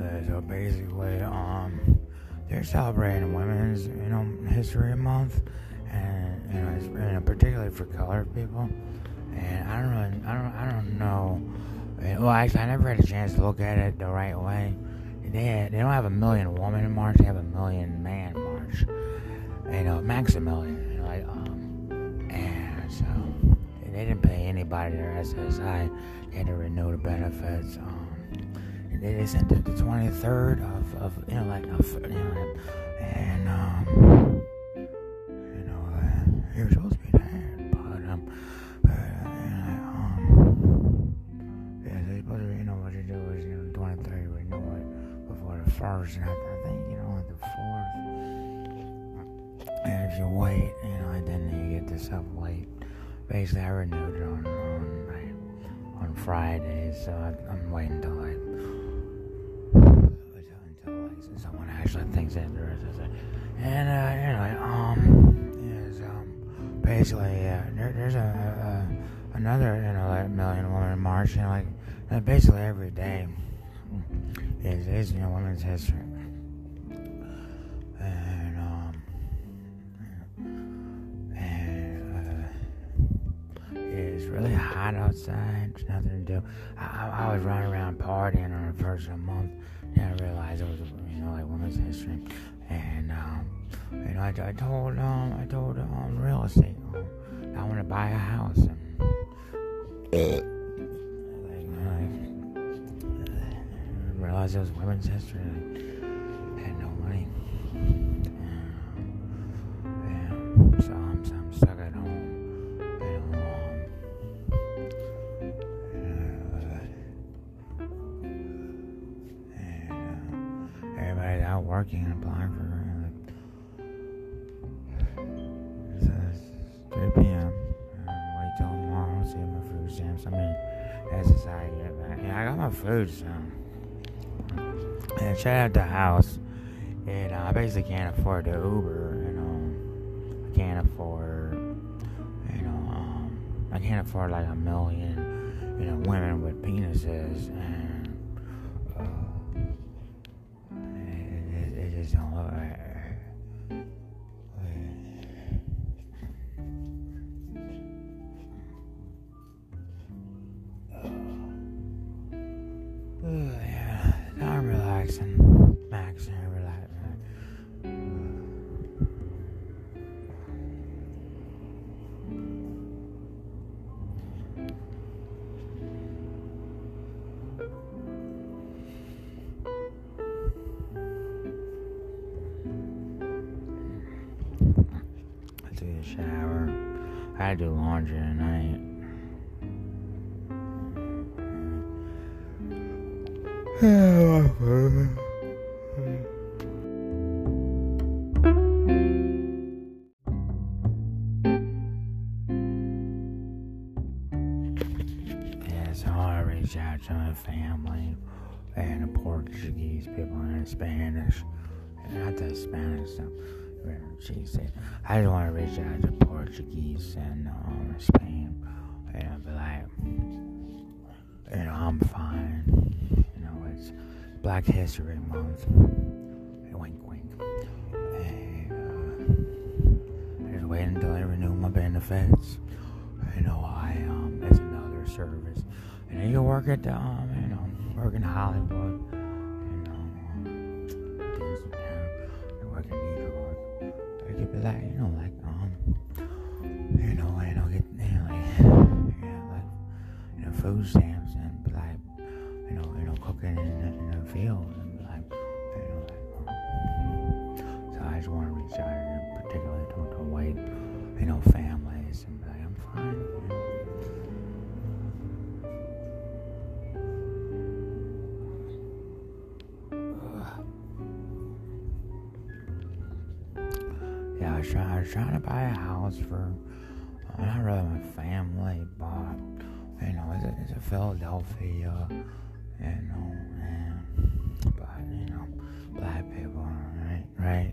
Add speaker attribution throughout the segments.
Speaker 1: Uh, so basically, um, they're celebrating Women's, you know, History Month, and you know, it's, you know, particularly for colored people. And I don't know, I don't, I don't know. Well, actually, I never had a chance to look at it the right way. They, they don't have a million woman march; they have a million man march. You know, max a million. You know, like, um, and so they didn't pay anybody their SSI. They had to renew the benefits. Um, they, they sent it the 23rd of, of you know, like, of, you know, and, um, you know, uh, he was supposed to be there, but, um, but, uh, um, yeah, they supposed to, you know, what you do is, you know, 23rd, renew it before the 1st, and I, I think, you know, like the 4th, and if you wait, you know, then you get this up late. Basically, I renewed it on, on, on Friday, so I, I'm waiting until, like, until like someone actually thinks there is a and uh anyway um um basically uh, there, there's a, a, another you know like million woman march you know like basically every day is is you know women's history really hot outside. Nothing to do. I, I, was running around partying on the first of the month. Then I realized it was, you know, like women's history. And, um, you know, I, I told, um, I told, um, real estate, um, I want to buy a house. And, like, I realized it was women's history. I out working and applying for it says 3 p.m. Um, wait till tomorrow, see if my food stamps. I mean, SSI get back. Yeah, I got my food stamp. And shout out the house. And uh, I basically can't afford the Uber, you know. I can't afford, you know, um, I can't afford like a million, you know, women with penises, and I took a shower. I do laundry tonight. Yeah, so I reached out to my family and the Portuguese people and the Spanish. Not the Spanish stuff. She said, I just want to reach out to Portuguese and um, Spain. And be like, you know, I'm fine. It's Black History Month. Wink, wink. And, uh, I just waiting until I renew my benefits. You know, I, um, it's another service. And you work at the, um, you know, work in Hollywood. You know, um. You work in New York. You could be like, you know, like, was, I was trying to buy a house for not really my family, but you know, it's a, it's a Philadelphia, you know, and but you know, black people, right, right,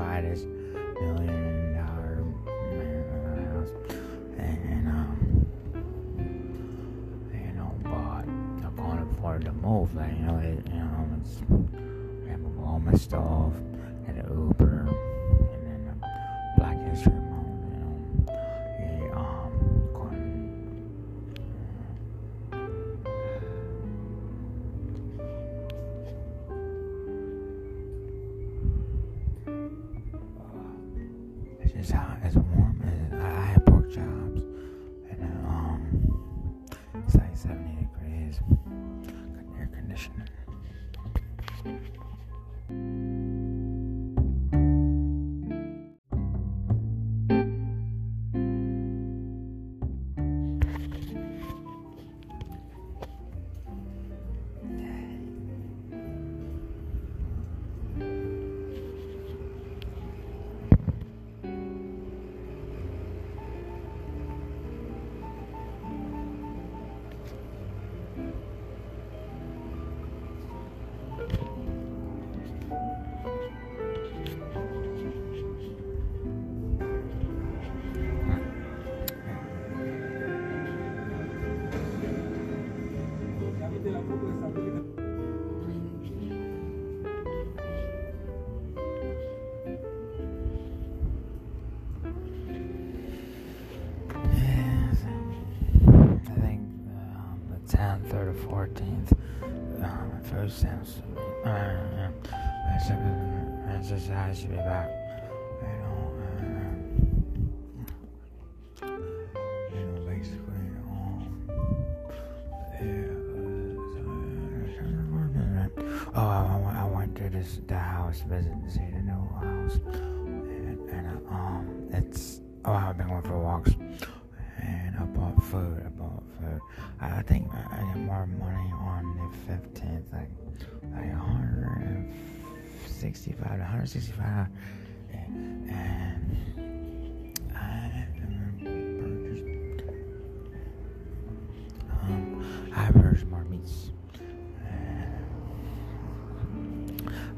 Speaker 1: buy this million dollar house, and um, you know, but I can't afford to move. Like you know, it, you know, it's I have all my stuff 14th, um, first sounds, uh, uh, I should be, back, you know, uh, you know, basically, um, yeah, uh, oh, I, I, I went to this, the house, visit, to see the new house, and, and uh, um, it's, oh, I've been going for walks and I bought food. I bought food. I, think I, got more money on the fifteenth, like like hundred and sixty-five, one hundred sixty-five, and, and I purchased um I purchased more meats. And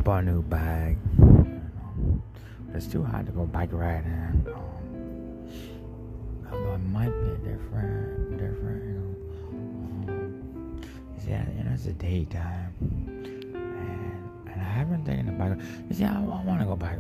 Speaker 1: bought a new bag. It's too hot to go bike riding. Um, although it might be different, different, you know. Um, see, you know, it's the daytime, and and I haven't taken the bike. You see, I, I want to go bike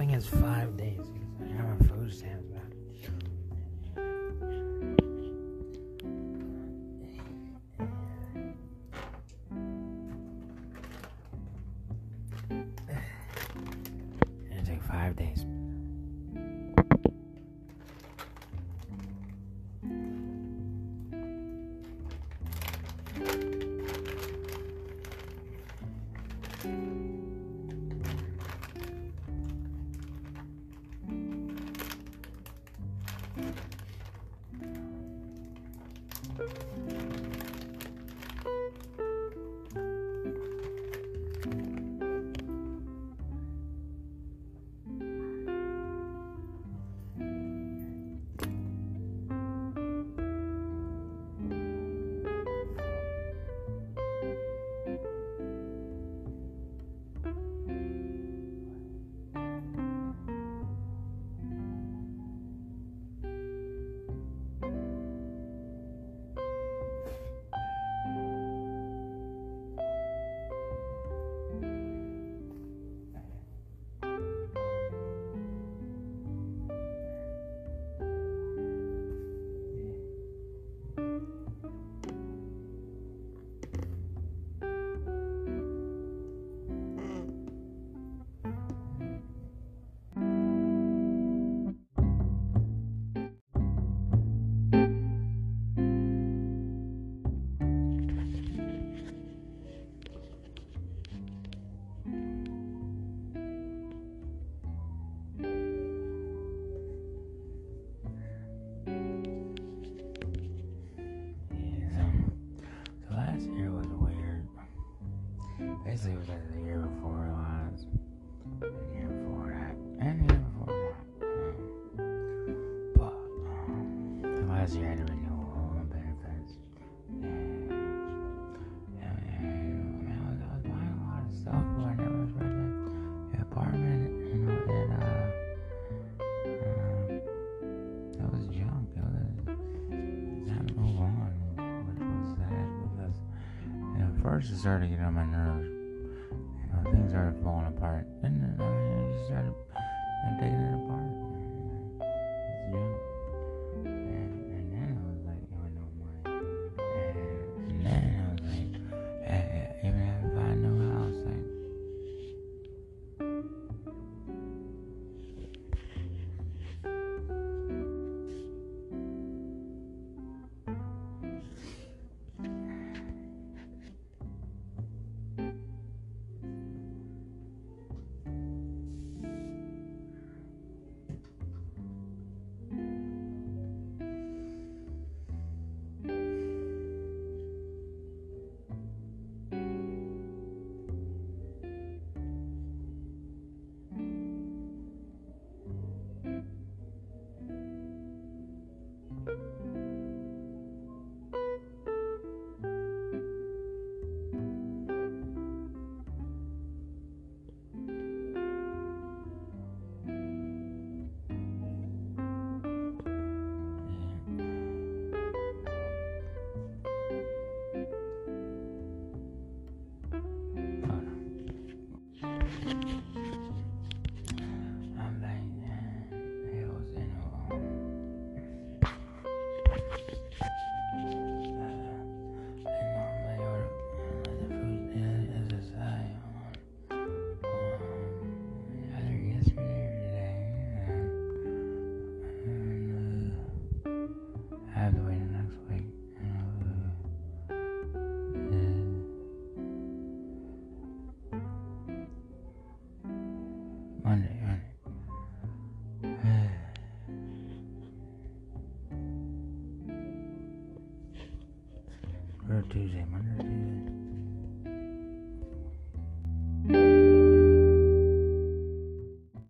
Speaker 1: Think it's five days. I was, I was buying a lot of stuff, but I apartment, you know, and, uh, that was junk. Was, which was sad because, first it started getting on my nerves. You know, things started falling apart. And then, I just started taking it apart.